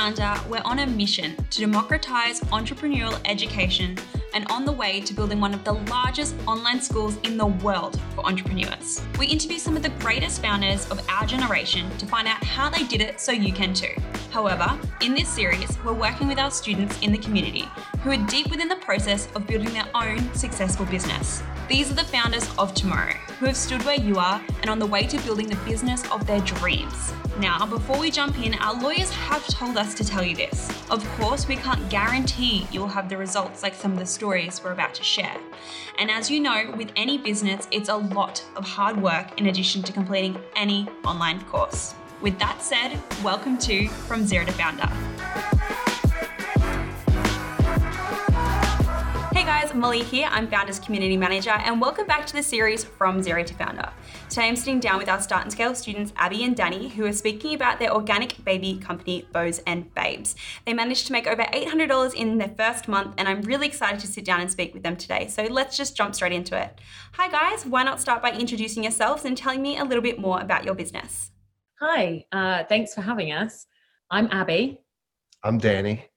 Foundr, we're on a mission to democratize entrepreneurial education and on the way to building one of the largest online schools in the world for entrepreneurs. We interview some of the greatest founders of our generation to find out how they did it so you can too. However, in this series, we're working with our students in the community who are deep within the process of building their own successful business. These are the founders of tomorrow who have stood where you are and on the way to building the business of their dreams. Now, before we jump in, our lawyers have told us to tell you this. Of course, we can't guarantee you will have the results like some of the stories we're about to share. And as you know, with any business, it's a lot of hard work in addition to completing any online course. With that said, welcome to From Zero to Foundr. Guys, Mollie here. I'm Foundr's Community Manager, and welcome back to the series From Zero to Foundr. Today I'm sitting down with our Start and Scale students, Abi and Danny, who are speaking about their organic baby company, Beaus and Babes. They managed to make over $800 in their first month, and I'm really excited to sit down and speak with them today. So let's just jump straight into it. Hi guys, why not start by introducing yourselves and telling me a little bit more about your business? Hi, uh, thanks for having us. I'm Abi. I'm Danny.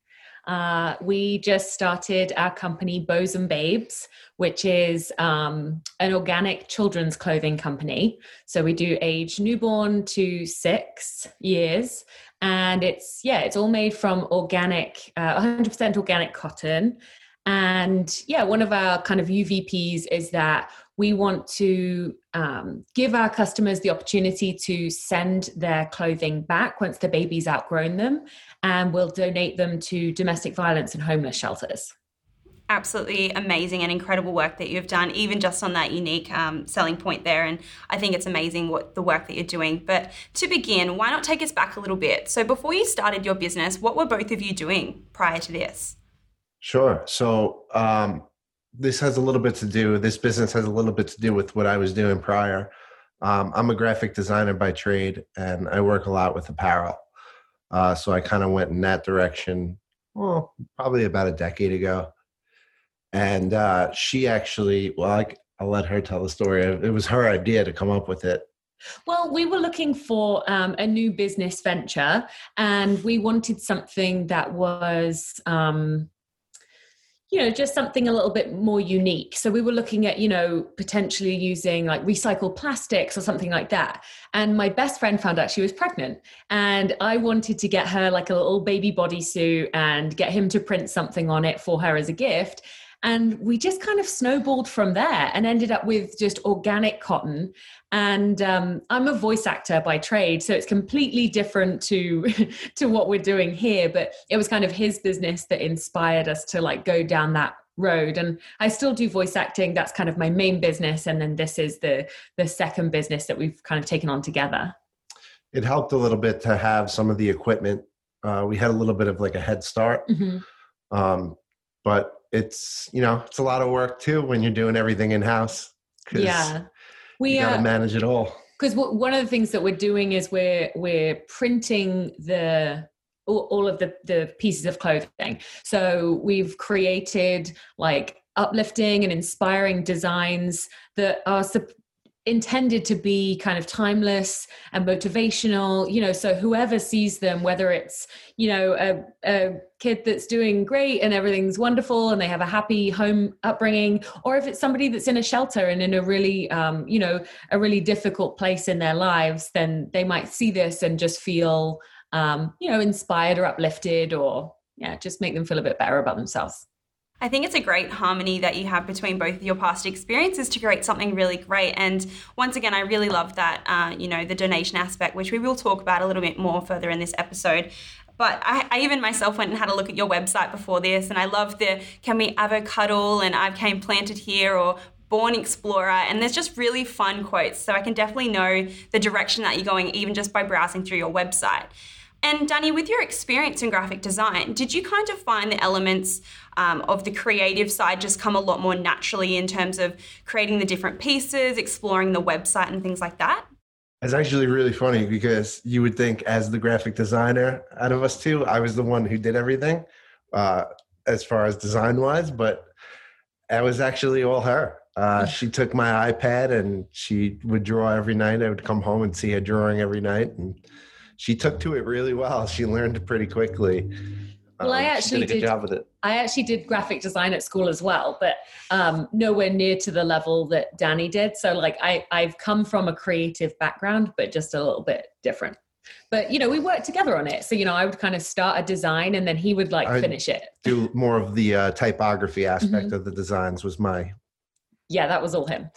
Uh, we just started our company, Beaus and Babes, which is um, an organic children's clothing company. So we do age newborn to six years. And it's, yeah, it's all made from organic, uh, 100% organic cotton. And yeah, one of our kind of UVPs is that we want to um, give our customers the opportunity to send their clothing back once the baby's outgrown them, and we'll donate them to domestic violence and homeless shelters. Absolutely amazing and incredible work that you've done, even just on that unique um, selling point there. And I think it's amazing what the work that you're doing. But to begin, why not take us back a little bit? So, before you started your business, what were both of you doing prior to this? Sure. So, um, this has a little bit to do this business has a little bit to do with what i was doing prior. Um, i'm a graphic designer by trade and i work a lot with apparel. Uh, so i kind of went in that direction well probably about a decade ago. And uh, she actually well I, i'll let her tell the story. It was her idea to come up with it. Well, we were looking for um, a new business venture and we wanted something that was um, you know just something a little bit more unique. So we were looking at you know potentially using like recycled plastics or something like that. And my best friend found out she was pregnant. And i wanted to get her like a little baby bodysuit and get him to print something on it for her as a gift and we just kind of snowballed from there and ended up with just organic cotton. And um, i'm a voice actor by trade so it's completely different to to what we're doing here but it was kind of his business that inspired us to like go down that road. And i still do voice acting. That's kind of my main business and then this is the the second business that we've kind of taken on together. It helped a little bit to have some of the equipment. Uh, we had a little bit of like a head start. Mm-hmm. um, but it's you know it's a lot of work too when you're doing everything in house. Yeah, we got to uh, manage it all. Because one of the things that we're doing is we're we're printing the all, all of the the pieces of clothing. So we've created like uplifting and inspiring designs that are intended to be kind of timeless and motivational you know so whoever sees them whether it's you know a, a, kid that's doing great and everything's wonderful and they have a happy home upbringing or if it's somebody that's in a shelter and in a really um, you know a really difficult place in their lives then they might see this and just feel um, you know inspired or uplifted or yeah just make them feel a bit better about themselves I think it's a great harmony that you have between both of your past experiences to create something really great. And once again, I really love that, uh, you know, the donation aspect, which we will talk about a little bit more further in this episode. But I, I, even myself went and had a look at your website before this, and I love the can we avocado and I came planted here or born explorer, and there's just really fun quotes. So I can definitely know the direction that you're going even just by browsing through your website. And Danny, with your experience in graphic design, did you kind of find the elements um, of the creative side just come a lot more naturally in terms of creating the different pieces, exploring the website, and things like that? It's actually really funny because you would think, as the graphic designer out of us two, I was the one who did everything uh, as far as design wise, but it was actually all her. Uh, she took my iPad and she would draw every night. I would come home and see her drawing every night, and she took to it really well. She learned pretty quickly. Well, I Um, she actually did a good did- job with it. I actually did graphic design at school as well, but um, nowhere near to the level that Danny did. So, like, I I've come from a creative background, but just a little bit different. But you know, we worked together on it. So you know, I would kind of start a design, and then he would like I- finish it. Do more of the uh, typography aspect Mm-hmm. of the designs was my Yeah, that was all him.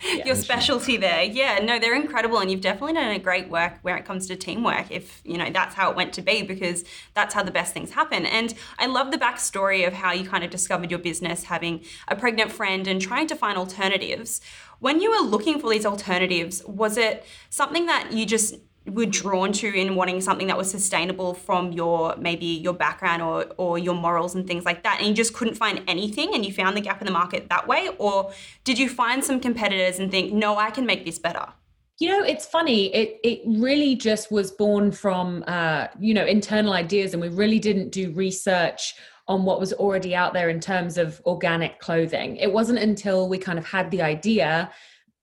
Yeah. your specialty there. Yeah, no, they're incredible, and you've definitely done a great work where it comes to teamwork. If you know that's how it went to be, because that's how the best things happen. And I love the backstory of how you kind of discovered your business, having a pregnant friend and trying to find alternatives. When you were looking for these alternatives, was it something that you just were drawn to in wanting something that was sustainable from your maybe your background or or your morals and things like that and you just couldn't find anything and you found the gap in the market that way or did you find some competitors and think no I can make this better You know, it's funny. It it really just was born from uh, you know internal ideas, and we really didn't do research on what was already out there in terms of organic clothing. It wasn't until we kind of had the idea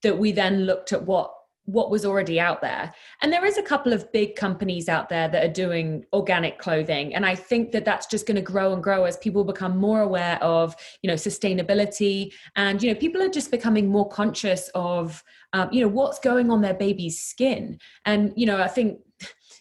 that we then looked at what what was already out there. And there is a couple of big companies out there that are doing organic clothing, and I think that that's just going to grow and grow as people become more aware of you know sustainability, and you know people are just becoming more conscious of um, you know what's going on their baby's skin. And you know i think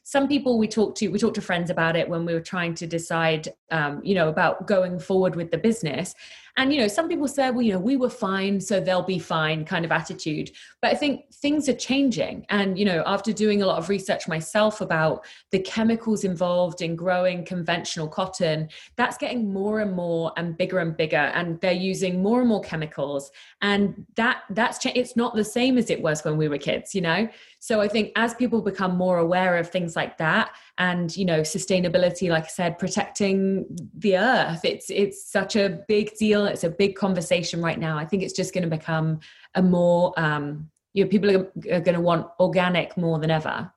some people we talked to we talked to friends about it when we were trying to decide um, you know about going forward with the business and you know some people say, well you know we were fine so they'll be fine kind of attitude. But i think things are changing. And you know after doing a lot of research myself about the chemicals involved in growing conventional cotton that's getting more and more and bigger and bigger and they're using more and more chemicals. And that that's cha- it's not the same as it was when we were kids you know? So i think as people become more aware of things like that and you know sustainability like i said protecting the earth it's it's such a big deal it's a big conversation right now i think it's just going to become a more um you know people are, are going to want organic more than ever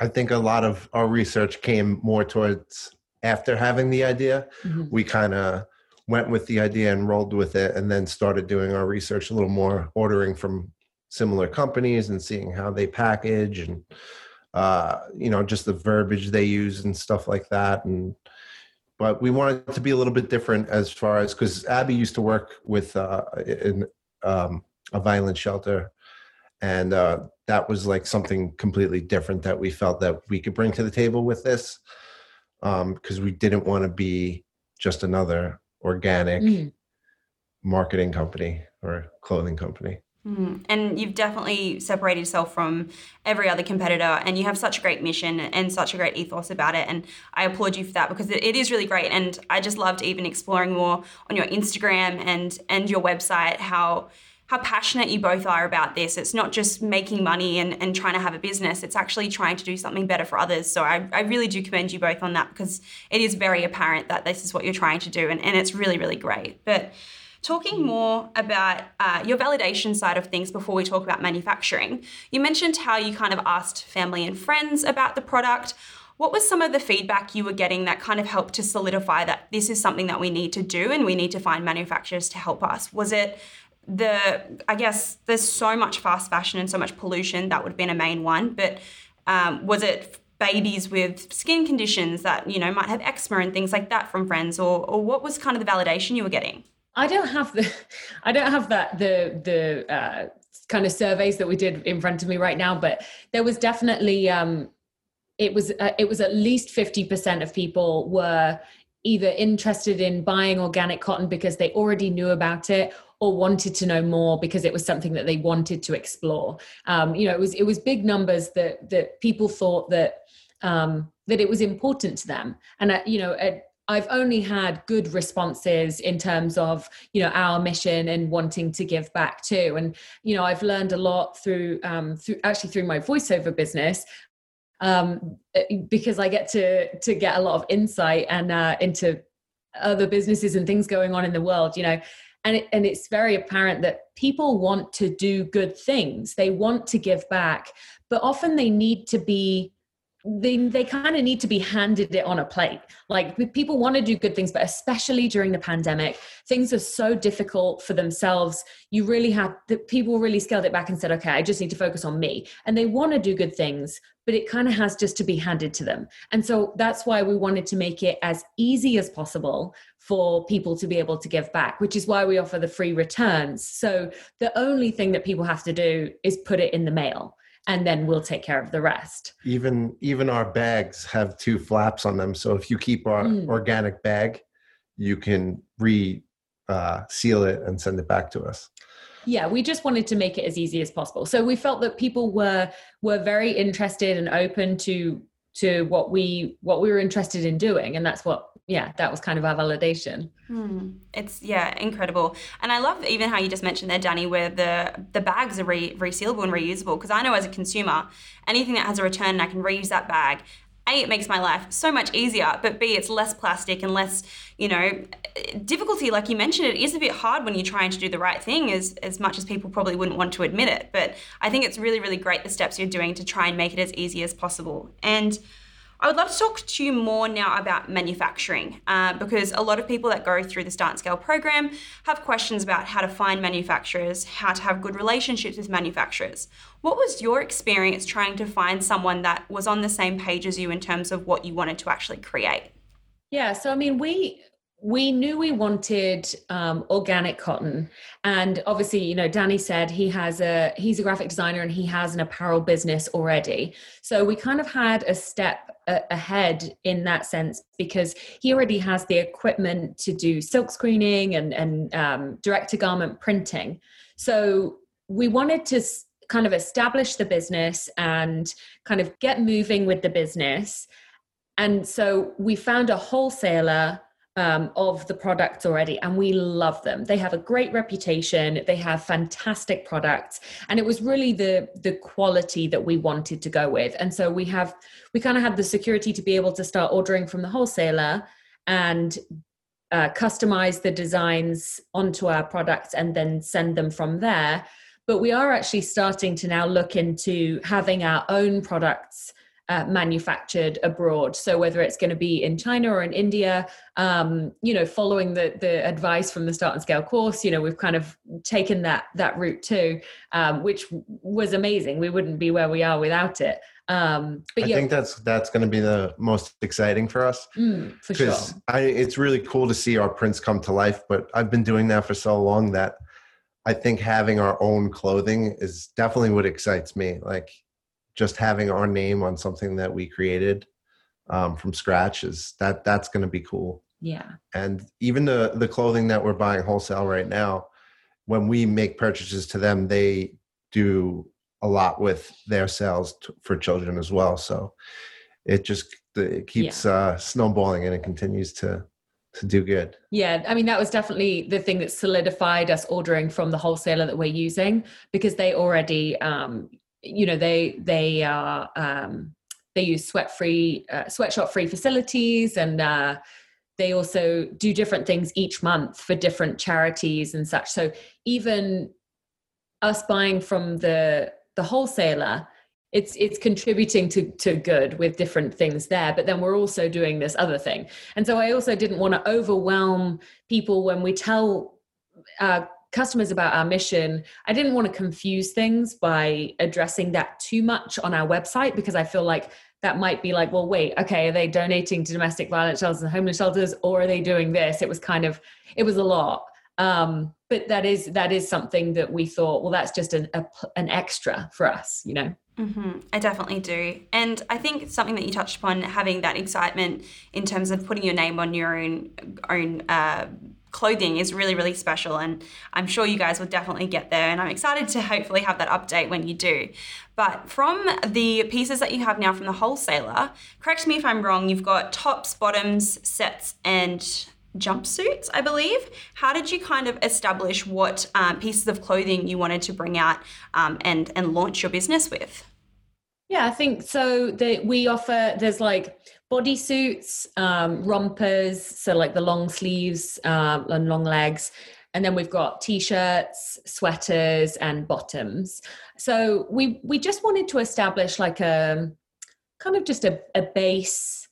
I think a lot of our research came more towards after having the idea. Mhm. We kind of went with the idea and rolled with it, and then started doing our research a little more, ordering from similar companies and seeing how they package and uh, you know just the verbiage they use and stuff like that. And but we wanted it to be a little bit different as far as because Abi used to work with uh, in um, a violent shelter and uh, that was like something completely different that we felt that we could bring to the table with this because we didn't want to be just another organic Mm. marketing company or clothing company Mm. And you've definitely separated yourself from every other competitor, and you have such a great mission and such a great ethos about it. And I applaud you for that because it, is really great. And I just loved even exploring more on your Instagram and and your website how how passionate you both are about this. It's not just making money and, and trying to have a business, it's actually trying to do something better for others. So I, I really do commend you both on that because it is very apparent that this is what you're trying to do, and, and it's really, really great. But Talking more about uh, your validation side of things before we talk about manufacturing, you mentioned how you kind of asked family and friends about the product. What was some of the feedback you were getting that kind of helped to solidify that this is something that we need to do and we need to find manufacturers to help us? Was it the, I guess there's so much fast fashion and so much pollution, that would have been a main one, but um, was it babies with skin conditions that, you know, might have eczema and things like that from friends, or, or what was kind of the validation you were getting? I don't have the, I don't have that the the uh, kind of surveys that we did in front of me right now, but there was definitely um, it was uh, it was at least fifty percent of people were either interested in buying organic cotton because they already knew about it or wanted to know more because it was something that they wanted to explore. Um, you know, it was it was big numbers that that people thought that um, that it was important to them, and uh, you know. At, I've only had good responses in terms of you know our mission and wanting to give back too, and you know I've learned a lot through um, through actually through my voiceover business um, because I get to to get a lot of insight and uh, into other businesses and things going on in the world, you know. And, it, and it's very apparent that people want to do good things. They want to give back, but often they need to be they, they kind of need to be handed it on a plate. Like people want to do good things, but especially during the pandemic, things are so difficult for themselves. You really have the people really scaled it back and said, okay, I just need to focus on me. And they want to do good things, but it kind of has just to be handed to them. And so that's why we wanted to make it as easy as possible for people to be able to give back, which is why we offer the free returns. So the only thing that people have to do is put it in the mail and then we'll take care of the rest. Even even our bags have two flaps on them. So if you keep our mm. organic bag, you can re uh, seal it and send it back to us yeah we just wanted to make it as easy as possible so we felt that people were were very interested and open to to what we what we were interested in doing. And that's what yeah that was kind of our validation. Hmm. it's yeah incredible. And i love even how you just mentioned there danny where the the bags are re- resealable and reusable. Because i know as a consumer anything that has a return and i can reuse that bag a it makes my life so much easier but b it's less plastic and less you know difficulty like you mentioned it is a bit hard when you're trying to do the right thing as as much as people probably wouldn't want to admit it but i think it's really really great the steps you're doing to try and make it as easy as possible. And I would love to talk to you more now about manufacturing uh, because a lot of people that go through the Start and Scale program have questions about how to find manufacturers, how to have good relationships with manufacturers. What was your experience trying to find someone that was on the same page as you in terms of what you wanted to actually create? Yeah, so I mean, we we knew we wanted um, organic cotton. And obviously you know danny said he has a he's a graphic designer and he has an apparel business already. So we kind of had a step ahead in that sense because he already has the equipment to do silk screening and and um, direct to garment printing. So we wanted to kind of establish the business and kind of get moving with the business. And so we found a wholesaler um, of the products already, and we love them. They have a great reputation. They have fantastic products, and it was really the the quality that we wanted to go with. And so we have we kind of had the security to be able to start ordering from the wholesaler and uh, customize the designs onto our products and then send them from there. But we are actually starting to now look into having our own products uh, manufactured abroad. So whether it's going to be in China or in India, um, you know, following the the advice from the Start and Scale course, you know, we've kind of taken that that route too, um, which was amazing. We wouldn't be where we are without it. Um, but I yeah, think that's that's going to be the most exciting for us. Mm, for sure, I, it's really cool to see our prints come to life. But I've been doing that for so long that I think having our own clothing is definitely what excites me. Like just having our name on something that we created um, from scratch is that that's going to be cool. Yeah. And even the the clothing that we're buying wholesale right now, when we make purchases to them, they do a lot with their sales t- for children as well. So it just it keeps yeah. uh, snowballing and it continues to to do good. Yeah, I mean that was definitely the thing that solidified us ordering from the wholesaler that we're using because they already um, you know they they are um, they use sweat free uh, sweatshop free facilities and uh, they also do different things each month for different charities and such. So even us buying from the the wholesaler it's it's contributing to to good with different things there but then we're also doing this other thing. And so i also didn't want to overwhelm people when we tell uh, customers about our mission, I didn't want to confuse things by addressing that too much on our website because I feel like that might be like, well, wait, okay, are they donating to domestic violence shelters and homeless shelters, or are they doing this? It was kind of, it was a lot. Um, but that is that is something that we thought, well, that's just an a, an extra for us, you know. Mm-hmm. I definitely do. And I think something that you touched upon, having that excitement in terms of putting your name on your own own uh, clothing is really, really special. And I'm sure you guys will definitely get there. And I'm excited to hopefully have that update when you do. But from the pieces that you have now from the wholesaler, correct me if I'm wrong, you've got tops, bottoms, sets, and jumpsuits, I believe. How did you kind of establish what um, pieces of clothing you wanted to bring out um, and and launch your business with? Yeah, I think so. That we offer there's like bodysuits, um, rompers, so like the long sleeves um, and long legs. And then we've got t-shirts, sweaters, and bottoms. So we we just wanted to establish like a kind of just a, a base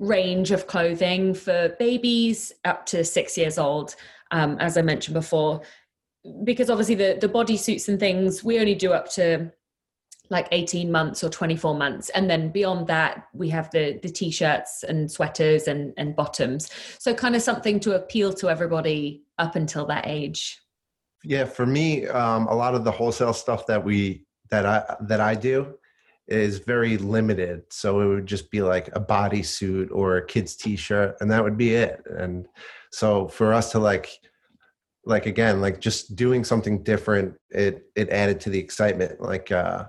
range of clothing for babies up to six years old, um, as I mentioned before. Because obviously the the bodysuits and things we only do up to like 18 months or 24 months. And then beyond that we have the the t-shirts and sweaters and and bottoms. So kind of something to appeal to everybody up until that age. Yeah for me um, a lot of the wholesale stuff that we that i that i do is very limited. So it would just be like a bodysuit or a kid's t-shirt and that would be it. And so for us to like like again like just doing something different it it added to the excitement. Like uh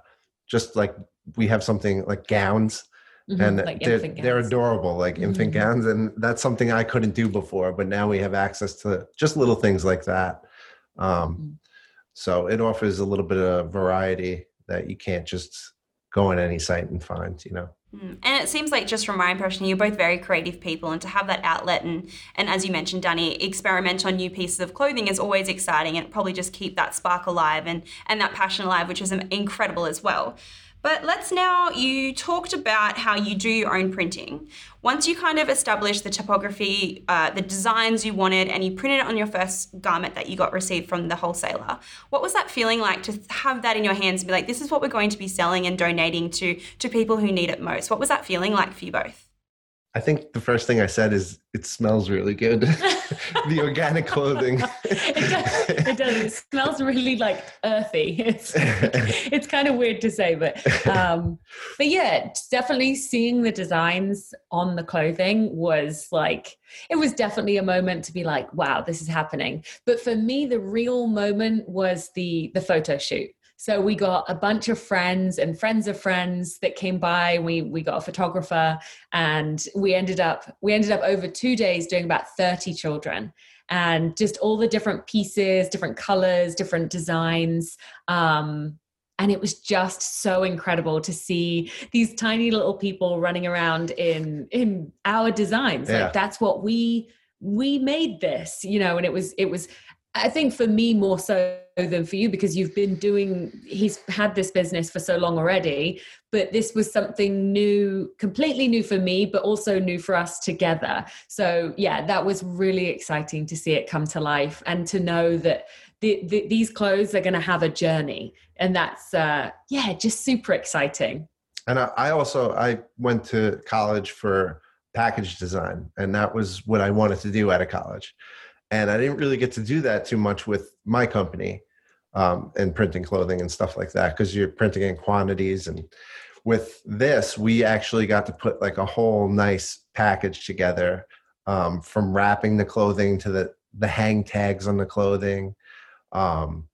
just like we have something like gowns mm-hmm, and like they're, they're adorable like mm-hmm. infant gowns and that's something i couldn't do before but now we have access to just little things like that um, mm-hmm. so it offers a little bit of variety that you can't just go on any site and find you know. Mm. and it seems like just from my impression you're both very creative people and to have that outlet and and as you mentioned danny experiment on new pieces of clothing is always exciting and probably just keep that spark alive and and that passion alive which is incredible as well but let's now, you talked about how you do your own printing. Once you kind of established the typography, uh, the designs you wanted, and you printed it on your first garment that you got received from the wholesaler, what was that feeling like to have that in your hands and be like, this is what we're going to be selling and donating to, to people who need it most? What was that feeling like for you both? I think the first thing I said is it smells really good. the organic clothing. it, does, it does. It smells really like earthy. It's it's kind of weird to say, but um, but yeah, definitely seeing the designs on the clothing was like it was definitely a moment to be like, wow, this is happening. But for me, the real moment was the the photo shoot. So we got a bunch of friends and friends of friends that came by. We we got a photographer, and we ended up we ended up over two days doing about thirty children, and just all the different pieces, different colors, different designs. Um, and it was just so incredible to see these tiny little people running around in in our designs. Yeah. Like that's what we we made this, you know, and it was it was I think for me more so than for you because you've been doing he's had this business for so long already but this was something new completely new for me but also new for us together. So yeah that was really exciting to see it come to life and to know that the, the, these clothes are going to have a journey. And that's uh yeah just super exciting. And I, I also i went to college for package design and that was what i wanted to do out of college and I didn't really get to do that too much with my company um, and printing clothing and stuff like that because you're printing in quantities. And with this, we actually got to put like a whole nice package together um, from wrapping the clothing to the the hang tags on the clothing, um,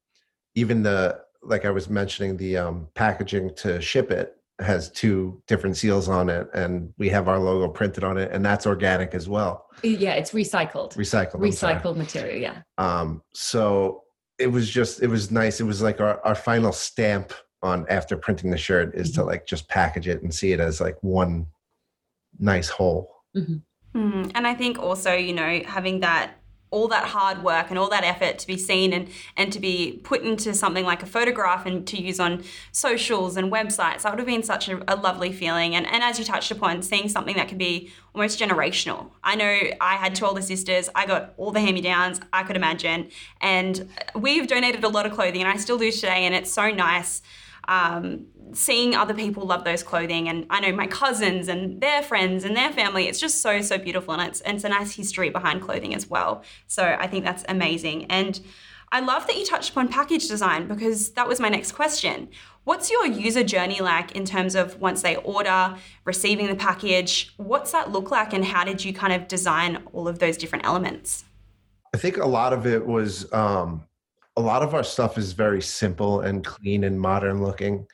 even the like I was mentioning the um, packaging to ship it has two different seals on it and we have our logo printed on it and that's organic as well. Yeah it's recycled. Recycled recycled material yeah. Um so it was just it was nice. It was like our, our final stamp on after printing the shirt is mm-hmm. to like just package it and see it as like one nice whole. Mm-hmm. Mm, and i think also you know having that all that hard work and all that effort to be seen and, and to be put into something like a photograph and to use on socials and websites, that would have been such a, a, lovely feeling. And, and as you touched upon, seeing something that can be almost generational. I know I had two older sisters, I got all the hand me downs I could imagine. And we've donated a lot of clothing, and I still do today, and it's so nice. Um, seeing other people love those clothing and I know my cousins and their friends and their family it's just so so beautiful and it's, it's a nice history behind clothing as well. So I think that's amazing. And I love that you touched upon package design because that was my next question. What's your user journey like in terms of once they order receiving the package? What's that look like and how did you kind of design all of those different elements? I think a lot of it was um, a lot of our stuff is very simple and clean and modern looking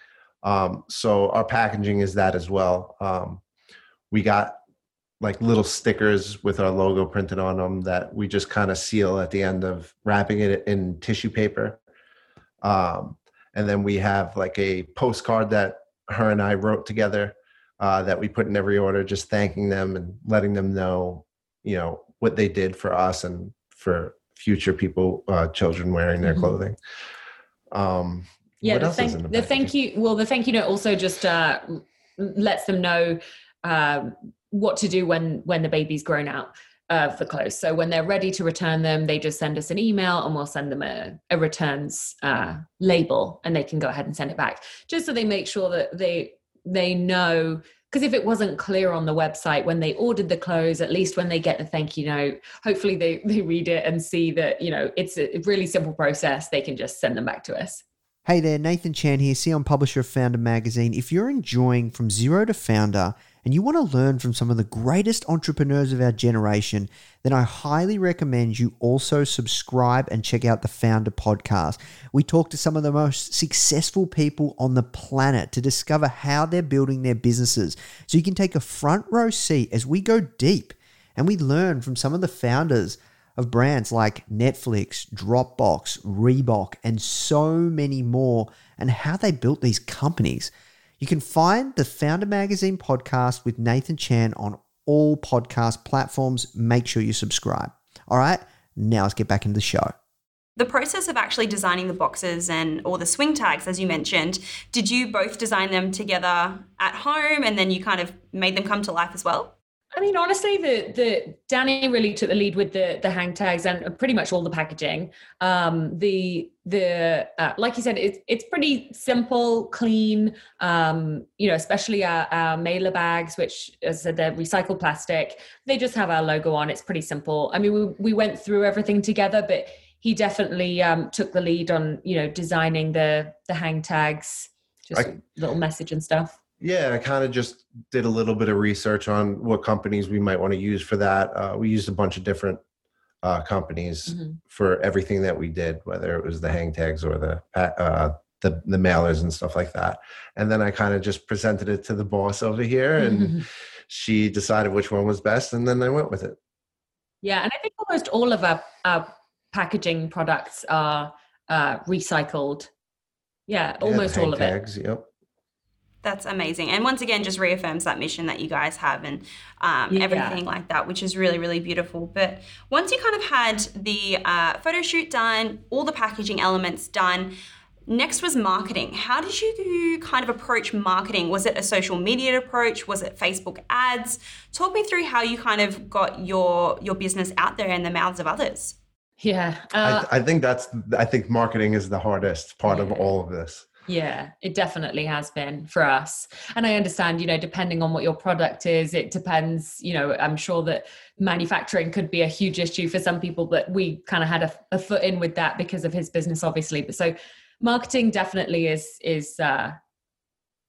um, so our packaging is that as well. Um, we got like little stickers with our logo printed on them that we just kind of seal at the end of wrapping it in tissue paper. Um, and then we have like a postcard that her and I wrote together uh, that we put in every order, just thanking them and letting them know, you know, what they did for us and for future people, uh, children wearing their mm-hmm. clothing. Um, yeah the thank, the, the thank you well the thank you note also just uh, lets them know um, what to do when when the baby's grown out of the clothes. So when they're ready to return them, they just send us an email and we'll send them a, a returns uh, label and they can go ahead and send it back. Just so they make sure that they they know because if it wasn't clear on the website when they ordered the clothes, at least when they get the thank you note, hopefully they, they read it and see that, you know, it's a really simple process. They can just send them back to us. Hey there, Nathan Chan here, CEO publisher of Foundr Magazine. If you're enjoying From Zero to Foundr, and you want to learn from some of the greatest entrepreneurs of our generation, then I highly recommend you also subscribe and check out the Foundr podcast. We talk to some of the most successful people on the planet to discover how they're building their businesses. So you can take a front row seat as we go deep and we learn from some of the founders of brands like Netflix, Dropbox, Reebok, and so many more, and how they built these companies. You can find the Foundr Magazine podcast with Nathan Chan on all podcast platforms. Make sure you subscribe. All right, now let's get back into the show. The process of actually designing the boxes and all the swing tags, as you mentioned, did you both design them together at home and then you kind of made them come to life as well? I mean, honestly, the the Danny really took the lead with the the hang tags and pretty much all the packaging. Um, the the uh, like you said, it's it's pretty simple, clean. Um, you know, especially our, our mailer bags, which as I said, they're recycled plastic. They just have our logo on. It's pretty simple. I mean, we we went through everything together, but he definitely um, took the lead on you know designing the the hang tags, just I, little message and stuff. Yeah, I kind of just did a little bit of research on what companies we might want to use for that. Uh, we used a bunch of different uh, companies mm-hmm. for everything that we did, whether it was the hang tags or the uh, the, the mailers and stuff like that. And then I kind of just presented it to the boss over here, and mm-hmm. she decided which one was best, and then I went with it. Yeah, and I think almost all of our, our packaging products are uh, recycled. Yeah, almost yeah, all of it. Hang tags, it. Yep. That's amazing. And once again, just reaffirms that mission that you guys have and um, yeah. everything like that, which is really, really beautiful. But once you kind of had the uh, photo shoot done, all the packaging elements done, next was marketing. How did you kind of approach marketing? Was it a social media approach? Was it Facebook ads? Talk me through how you kind of got your your business out there in the mouths of others. Yeah, uh, I, I, think that's. I think marketing is the hardest part yeah. of all of this. Yeah, it definitely has been for us. And I understand, you know, depending on what your product is, it depends, you know, I'm sure that manufacturing could be a huge issue for some people, but we kind of had a, a foot in with that because of his business, obviously. But so marketing definitely is, is, uh,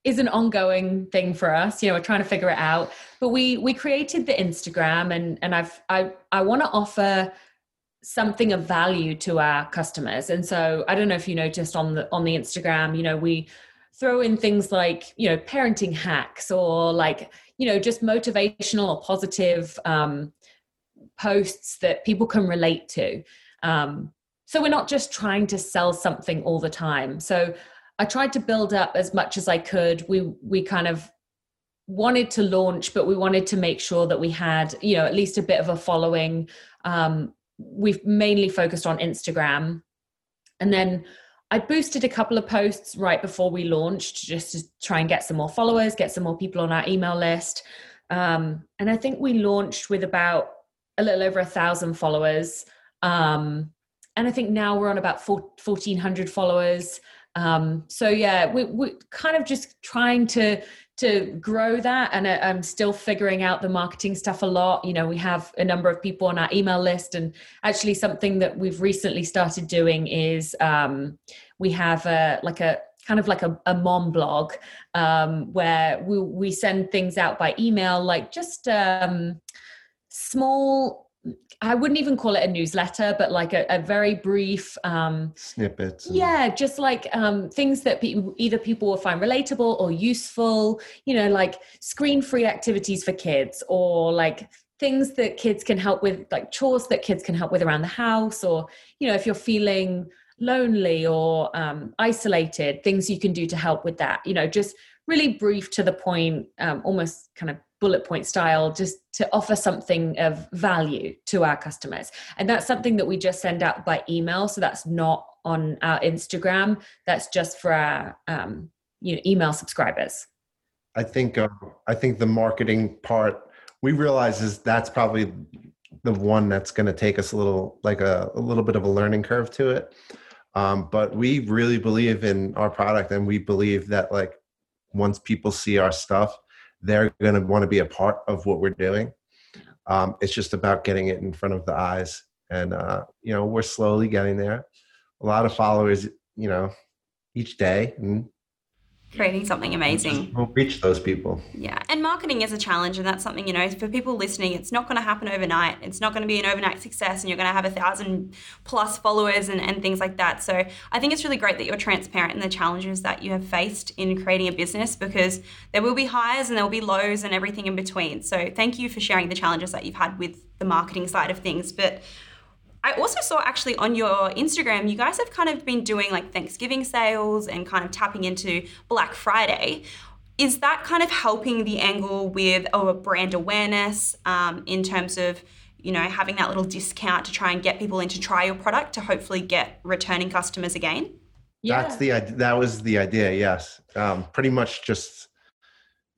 is an ongoing thing for us you know we're trying to figure it out but we we created the instagram and and i've i i want to offer something of value to our customers. And so i don't know if you noticed on the on the instagram you know we throw in things like you know parenting hacks or like you know just motivational or positive um, posts that people can relate to. Um, so we're not just trying to sell something all the time. So i tried to build up as much as i could. We we kind of wanted to launch but we wanted to make sure that we had you know at least a bit of a following. Um, we've mainly focused on Instagram. And then I boosted a couple of posts right before we launched just to try and get some more followers, get some more people on our email list. Um, and I think we launched with about a little over a thousand followers. Um, and I think now we're on about 1400 followers. Um, so yeah, we, we're kind of just trying to to grow that and uh, i'm still figuring out the marketing stuff a lot. You know we have a number of people on our email list and actually something that we've recently started doing is um, we have a like a kind of like a, a mom blog um, where we, we send things out by email like just um, small I wouldn't even call it a newsletter, but like a, a very brief um, snippets. Yeah, just like um, things that pe- either people will find relatable or useful. You know, like screen-free activities for kids, or like things that kids can help with, like chores that kids can help with around the house, or you know, if you're feeling lonely or um, isolated, things you can do to help with that. You know, just really brief to the point, um, almost kind of bullet point style just to offer something of value to our customers. And that's something that we just send out by email. So that's not on our instagram. That's just for our um, you know email subscribers. I think uh, I think the marketing part we realize is that's probably the one that's going to take us a little like a, a little bit of a learning curve to it. Um, but we really believe in our product, and we believe that like once people see our stuff, they're going to want to be a part of what we're doing. Um, it's just about getting it in front of the eyes, and uh, you know we're slowly getting there. A lot of followers, you know, each day, and creating something amazing. We'll reach those people. Yeah. And marketing is a challenge. And that's something, you know, for people listening, it's not going to happen overnight. It's not going to be an overnight success and you're going to have a thousand plus followers and, and things like that. So I think it's really great that you're transparent in the challenges that you have faced in creating a business because there will be highs and there will be lows and everything in between. So thank you for sharing the challenges that you've had with the marketing side of things. But I also saw actually on your Instagram, you guys have kind of been doing like Thanksgiving sales and kind of tapping into Black Friday. Is that kind of helping the angle with oh, brand awareness um, in terms of you know having that little discount to try and get people in to try your product to hopefully get returning customers again? Yeah. That's the that was the idea. Yes, um, pretty much just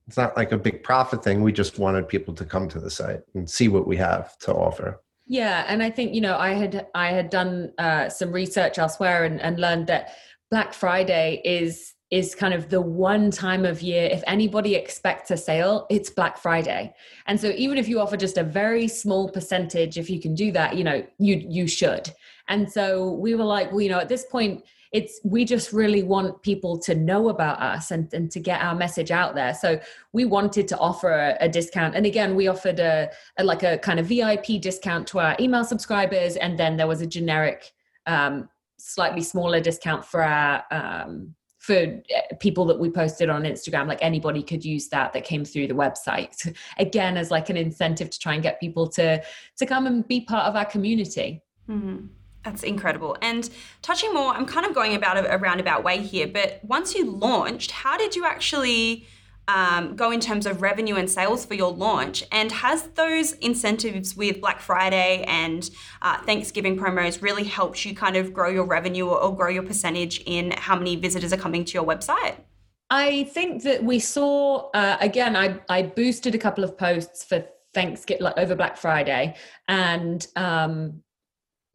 it's not like a big profit thing. We just wanted people to come to the site and see what we have to offer. Yeah, and I think you know I had I had done uh, some research elsewhere and, and learned that Black Friday is is kind of the one time of year if anybody expects a sale it's black friday. And so even if you offer just a very small percentage if you can do that you know you you should. And so we were like well you know at this point it's we just really want people to know about us and, and to get our message out there so we wanted to offer a, a discount and again we offered a, a, like a kind of vip discount to our email subscribers and then there was a generic um, slightly smaller discount for our um, for eh, people that we posted on Instagram, like anybody could use that that came through the website. Again, as like an incentive to try and get people to to come and be part of our community. Mm-hmm. That's incredible. And touching more, I'm kind of going about a, a roundabout way here, but once you launched, how did you actually um, go in terms of revenue and sales for your launch? And has those incentives with Black Friday and uh, Thanksgiving promos really helped you kind of grow your revenue or, or grow your percentage in how many visitors are coming to your website? I think that we saw uh, again. I I boosted a couple of posts for Thanksgiving, like over Black Friday, and um,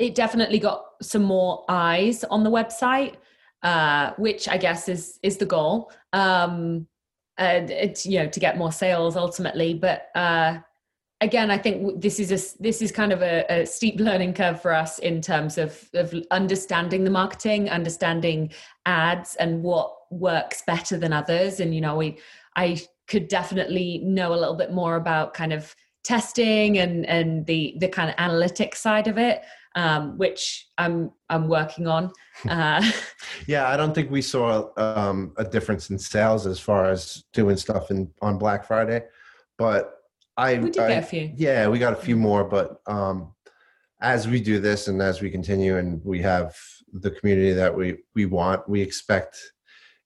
it definitely got some more eyes on the website, uh, which I guess is is the goal. Um, you know to get more sales ultimately, but uh, again, I think this is a this is kind of a, a, steep learning curve for us in terms of of understanding the marketing, understanding ads, and what works better than others. And you know, we I could definitely know a little bit more about kind of testing and and the the kind of analytics side of it um, which I'm I'm working on. Uh, yeah, I don't think we saw um, a difference in sales as far as doing stuff in on Black Friday, but I we did I, get a few. Yeah, we got a few more, but um, as we do this and as we continue and we have the community that we we want, we expect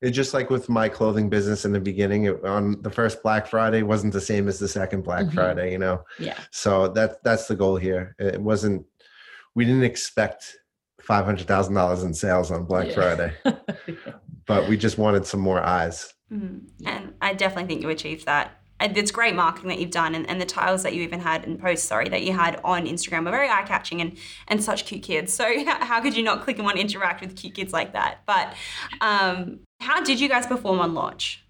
it's just like with my clothing business in the beginning it, on the first black friday wasn't the same as the second black mm-hmm. friday you know yeah so that that's the goal here it wasn't we didn't expect five hundred thousand dollars in sales on Black yeah. Friday, but we just wanted some more eyes. Mm-hmm. And I definitely think you achieved that. It's great marketing that you've done, and, and the tiles that you even had and posts, sorry, that you had on Instagram were very eye catching and and such cute kids. So how could you not click and want to interact with cute kids like that? But um, how did you guys perform on launch?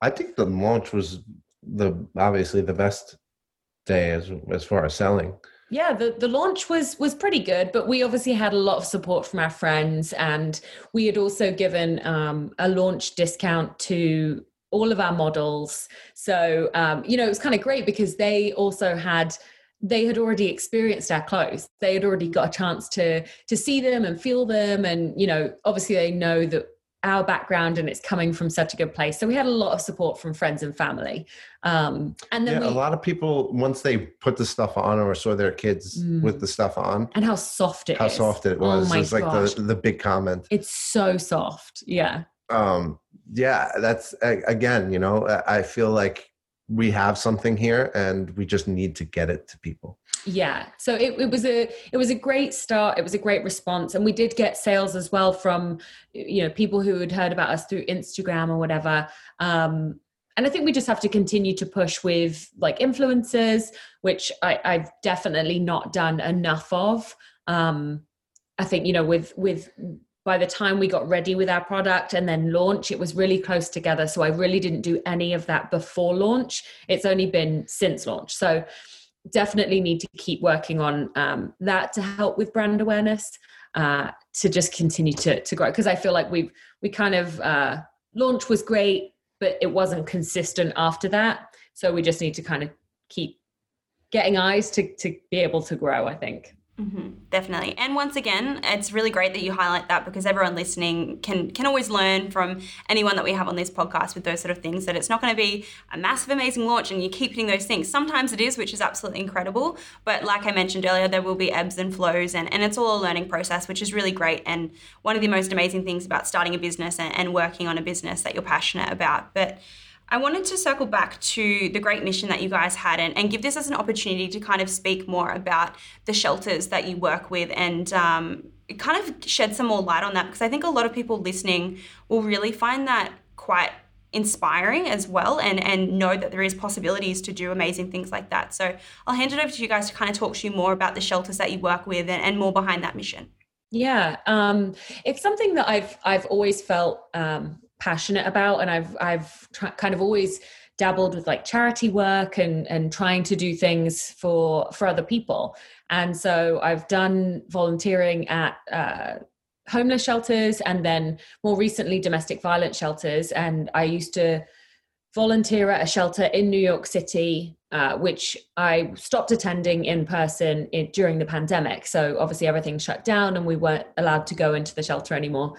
I think the launch was the obviously the best day as as far as selling yeah the, the launch was was pretty good but we obviously had a lot of support from our friends and we had also given um, a launch discount to all of our models. So um, you know it was kind of great because they also had they had already experienced our clothes. They had already got a chance to to see them and feel them and you know obviously they know that our background and it's coming from such a good place. So we had a lot of support from friends and family. Um, and then yeah, we, a lot of people once they put the stuff on or saw their kids mm, with the stuff on, and how soft it how is. soft it was. Oh it was like the the big comment. It's so soft. Yeah. Um. Yeah. That's again. You know, I feel like we have something here and we just need to get it to people yeah so it, it was a it was a great start it was a great response and we did get sales as well from you know people who had heard about us through instagram or whatever um and I think we just have to continue to push with like influencers, which I, I've definitely not done enough of. Um, I think you know with with by the time we got ready with our product and then launch, it was really close together. So I really didn't do any of that before launch. It's only been since launch. So definitely need to keep working on um, that to help with brand awareness uh, to just continue to, to grow. Because I feel like we've we kind of uh, launch was great, but it wasn't consistent after that. So we just need to kind of keep getting eyes to to be able to grow. I think. Mm-hmm, definitely. And once again, it's really great that you highlight that because everyone listening can can always learn from anyone that we have on this podcast with those sort of things that it's not going to be a massive amazing launch and you keep hitting those things. Sometimes it is, which is absolutely incredible, but like I mentioned earlier, there will be ebbs and flows and, and it's all a learning process, which is really great and one of the most amazing things about starting a business and, and working on a business that you're passionate about. But I wanted to circle back to the great mission that you guys had and, and give this as an opportunity to kind of speak more about the shelters that you work with and um, kind of shed some more light on that because I think a lot of people listening will really find that quite inspiring as well and and know that there is possibilities to do amazing things like that. So i'll hand it over to you guys to kind of talk to you more about the shelters that you work with and, and more behind that mission. Yeah um, it's something that i've i've always felt um, passionate about and i've i've kind of always dabbled with like charity work and and trying to do things for for other people. And so i've done volunteering at uh, homeless shelters and then more recently domestic violence shelters. And i used to volunteer at a shelter in new york city uh, which i stopped attending in person in, during the pandemic. So obviously everything shut down and we weren't allowed to go into the shelter anymore.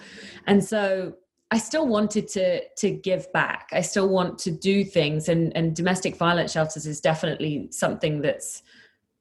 And so I still wanted to to give back. I still want to do things, and and domestic violence shelters is definitely something that's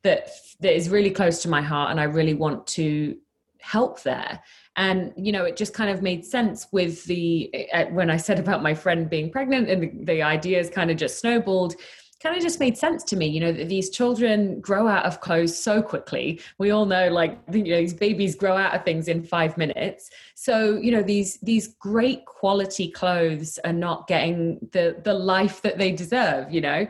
that that is really close to my heart, and I really want to help there. And you know, it just kind of made sense with the when I said about my friend being pregnant, and the, the ideas kind of just snowballed kind of just made sense to me you know that these children grow out of clothes so quickly. We all know like you know these babies grow out of things in five minutes. So you know these these great quality clothes are not getting the the life that they deserve you know?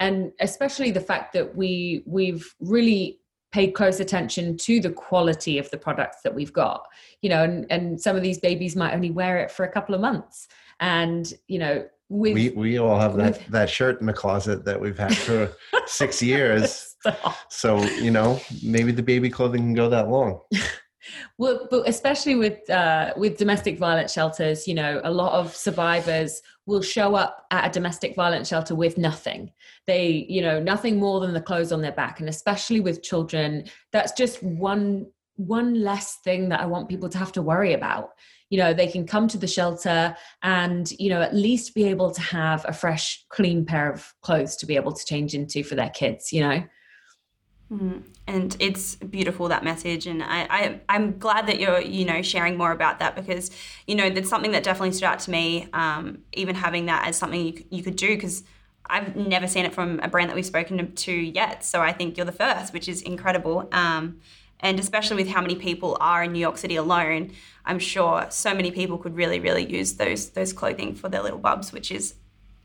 And especially the fact that we we've really paid close attention to the quality of the products that we've got you know and, and some of these babies might only wear it for a couple of months. And you know with, we we all have that that shirt in the closet that we've had for six years. So you know, maybe the baby clothing can go that long. well, but especially with uh, with domestic violence shelters, you know, a lot of survivors will show up at a domestic violence shelter with nothing. They, you know, nothing more than the clothes on their back, and especially with children, that's just one one less thing that I want people to have to worry about you know they can come to the shelter and you know at least be able to have a fresh clean pair of clothes to be able to change into for their kids you know mm. and it's beautiful that message and I, I i'm glad that you're you know sharing more about that because you know that's something that definitely stood out to me um, even having that as something you, you could do because I've never seen it from a brand that we've spoken to yet. So I think you're the first, which is incredible. Um, and especially with how many people are in New York City alone, I'm sure so many people could really, really use those those clothing for their little bubs, which is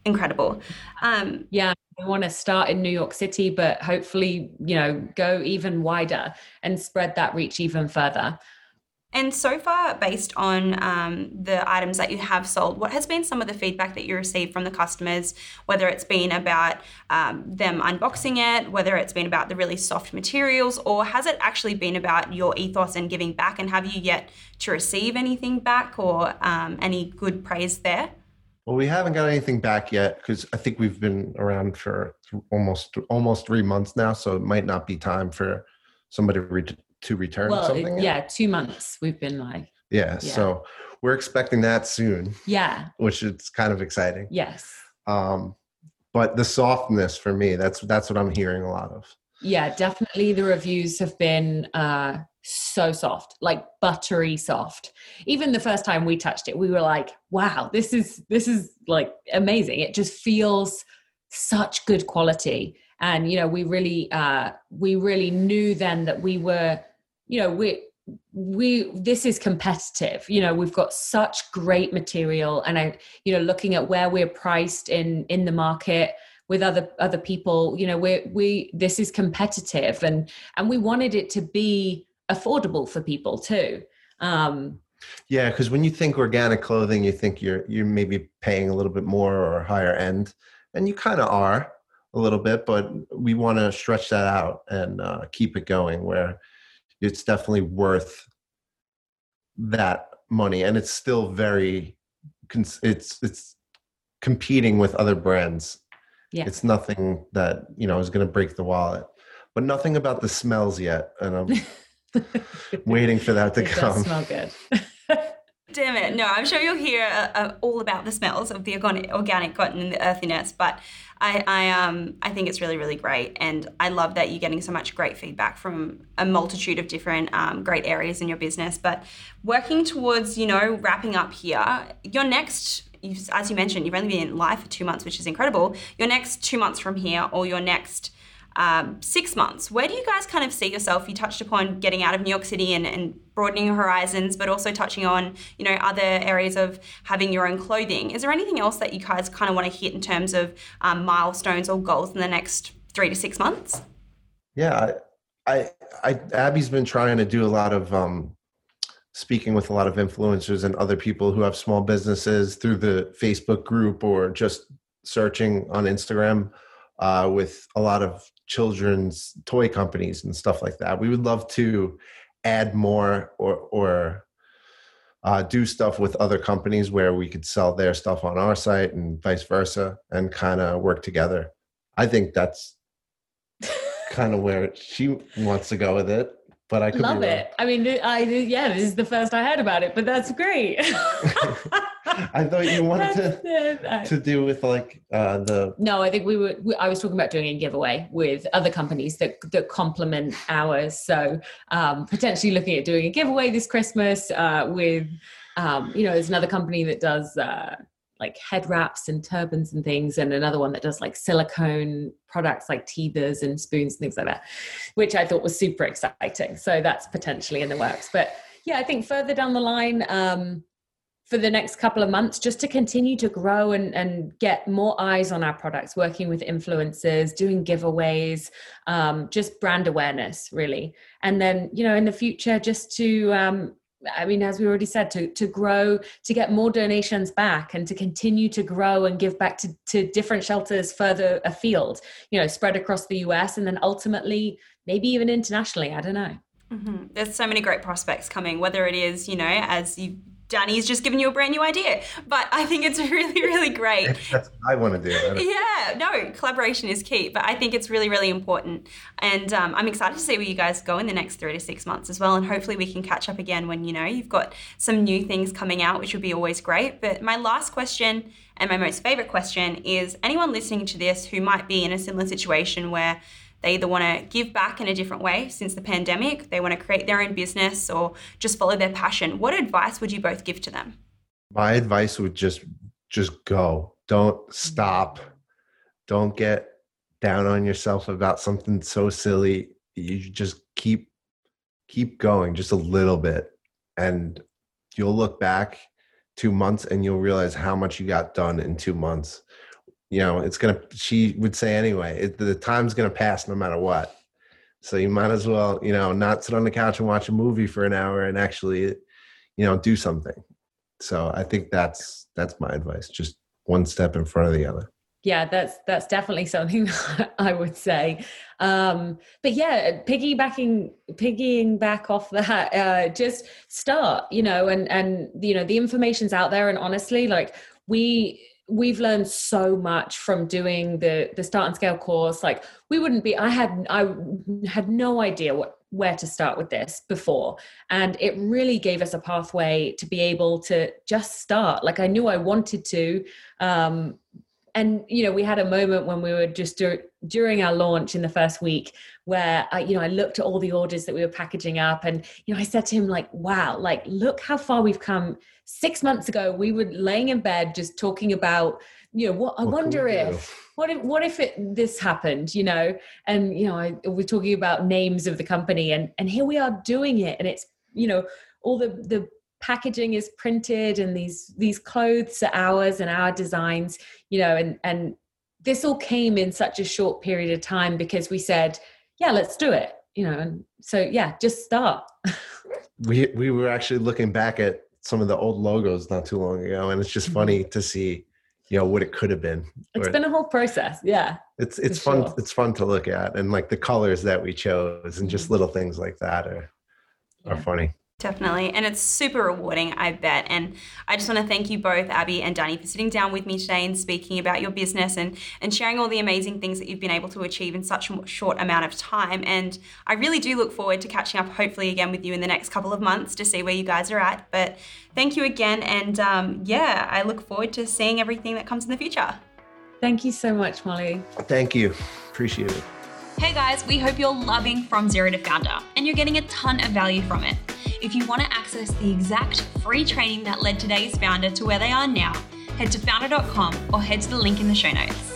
incredible. Um, yeah, we want to start in New York City, but hopefully, you know, go even wider and spread that reach even further. And so far, based on um, the items that you have sold, what has been some of the feedback that you received from the customers? Whether it's been about um, them unboxing it, whether it's been about the really soft materials, or has it actually been about your ethos and giving back? And have you yet to receive anything back or um, any good praise there? Well, we haven't got anything back yet because I think we've been around for almost almost three months now, so it might not be time for somebody to to return well, something? yeah, two months we've been like. Yeah, yeah, so we're expecting that soon. Yeah. Which is kind of exciting. Yes. Um, but the softness for me, that's that's what I'm hearing a lot of. Yeah, definitely the reviews have been uh so soft, like buttery soft. Even the first time we touched it, we were like, wow, this is this is like amazing. It just feels such good quality and you know we really uh we really knew then that we were you know we we this is competitive. You know we've got such great material and i you know looking at where we're priced in in the market with other other people you know we we this is competitive and and we wanted it to be affordable for people too. Um yeah because when you think organic clothing you think you're you're maybe paying a little bit more or higher end and you kind of are a little bit but we want to stretch that out and uh, keep it going where it's definitely worth that money. And it's still very it's it's competing with other brands. Yeah. it's nothing that you know is going to break the wallet but nothing about the smells yet and i'm waiting for that to it come. does smell good Damn it. No, I'm sure you'll hear uh, uh, all about the smells of the organic, organic cotton and the earthiness, but I, I, um, I think it's really, really great. And I love that you're getting so much great feedback from a multitude of different um, great areas in your business. But working towards, you know, wrapping up here, your next as you mentioned, you've only been in live for two months, which is incredible. Your next two months from here, or your next um, six months. Where do you guys kind of see yourself? You touched upon getting out of New York City and, and, broadening your horizons, but also touching on, you know, other areas of having your own clothing. Is there anything else that you guys kind of want to hit in terms of um, milestones or goals in the next three to six months? Yeah, I, I, Abi's been trying to do a lot of um, speaking with a lot of influencers and other people who have small businesses through the Facebook group or just searching on Instagram uh, with a lot of children's toy companies and stuff like that. We would love to add more or or uh, do stuff with other companies where we could sell their stuff on our site and vice versa, and kind of work together. I think that's kind of where she wants to go with it. But I could love it. I mean, I yeah, this is the first I heard about it, but that's great. I thought you wanted to to do with like uh, the. No, I think we were. We, I was talking about doing a giveaway with other companies that that complement ours. So um, potentially looking at doing a giveaway this Christmas uh, with, um, you know, there's another company that does. Uh, like head wraps and turbans and things, and another one that does like silicone products like teethers and spoons and things like that, which I thought was super exciting. So that's potentially in the works. But yeah, I think further down the line, um, for the next couple of months just to continue to grow and, and get more eyes on our products working with influencers doing giveaways um, just brand awareness really and then you know in the future just to um, I mean, as we already said, to, to grow, to get more donations back and to continue to grow and give back to, to different shelters further afield, you know, spread across the US and then ultimately maybe even internationally. I don't know. Mm-hmm. There's so many great prospects coming, whether it is, you know, as you Danny's just given you a brand new idea. But I think it's really, really great. That's what I want to do. Yeah, no, collaboration is key. But I think it's really, really important. And um, I'm excited to see where you guys go in the next three to six months as well. And hopefully we can catch up again when, you know, you've got some new things coming out, which would be always great. But my last question and my most favorite question is anyone listening to this who might be in a similar situation where they either want to give back in a different way since the pandemic, they want to create their own business or just follow their passion. What advice would you both give to them? My advice would just just go. Don't stop. Don't get down on yourself about something so silly. You just keep keep going just a little bit and you'll look back 2 months and you'll realize how much you got done in 2 months you know it's gonna she would say anyway it, the time's gonna pass no matter what. So you might as well you know not sit on the couch and watch a movie for an hour and actually you know do something. So i think that's that's my advice just one step in front of the other. Yeah that's that's definitely something i would say. Um but yeah piggybacking piggying back off that uh just start you know and and you know the information's out there and honestly like we we've learned so much from doing the the start and scale course. Like we wouldn't be i had i had no idea what where to start with this before. And it really gave us a pathway to be able to just start. Like i knew i wanted to um, and you know we had a moment when we were just dur- during our launch in the first week where I, you know I looked at all the orders that we were packaging up and you know I said to him like wow like look how far we've come. 6 months ago we were laying in bed just talking about you know what I what wonder if what if what if it this happened you know? And you know I, we're talking about names of the company and and here we are doing it and it's you know all the the packaging is printed and these these clothes are ours and our designs you know and and this all came in such a short period of time because we said yeah let's do it you know and so yeah just start we we were actually looking back at some of the old logos not too long ago and it's just Mm-hmm. funny to see you know what it could have been it's Or- been a whole process yeah it's it's fun sure. it's fun to look at and like the colors that we chose and just Mhm. little things like that are are funny Definitely. And it's super rewarding, I bet. And I just want to thank you both, Abi and Danny, for sitting down with me today and speaking about your business and, and sharing all the amazing things that you've been able to achieve in such a short amount of time. And I really do look forward to catching up, hopefully, again with you in the next couple of months to see where you guys are at. But thank you again. And um, yeah, I look forward to seeing everything that comes in the future. thank you so much Mollie thank you appreciate it Hey guys, we hope you're loving From Zero to Foundr and you're getting a ton of value from it. If you want to access the exact free training that led today's founder to where they are now, head to foundr.com or head to the link in the show notes.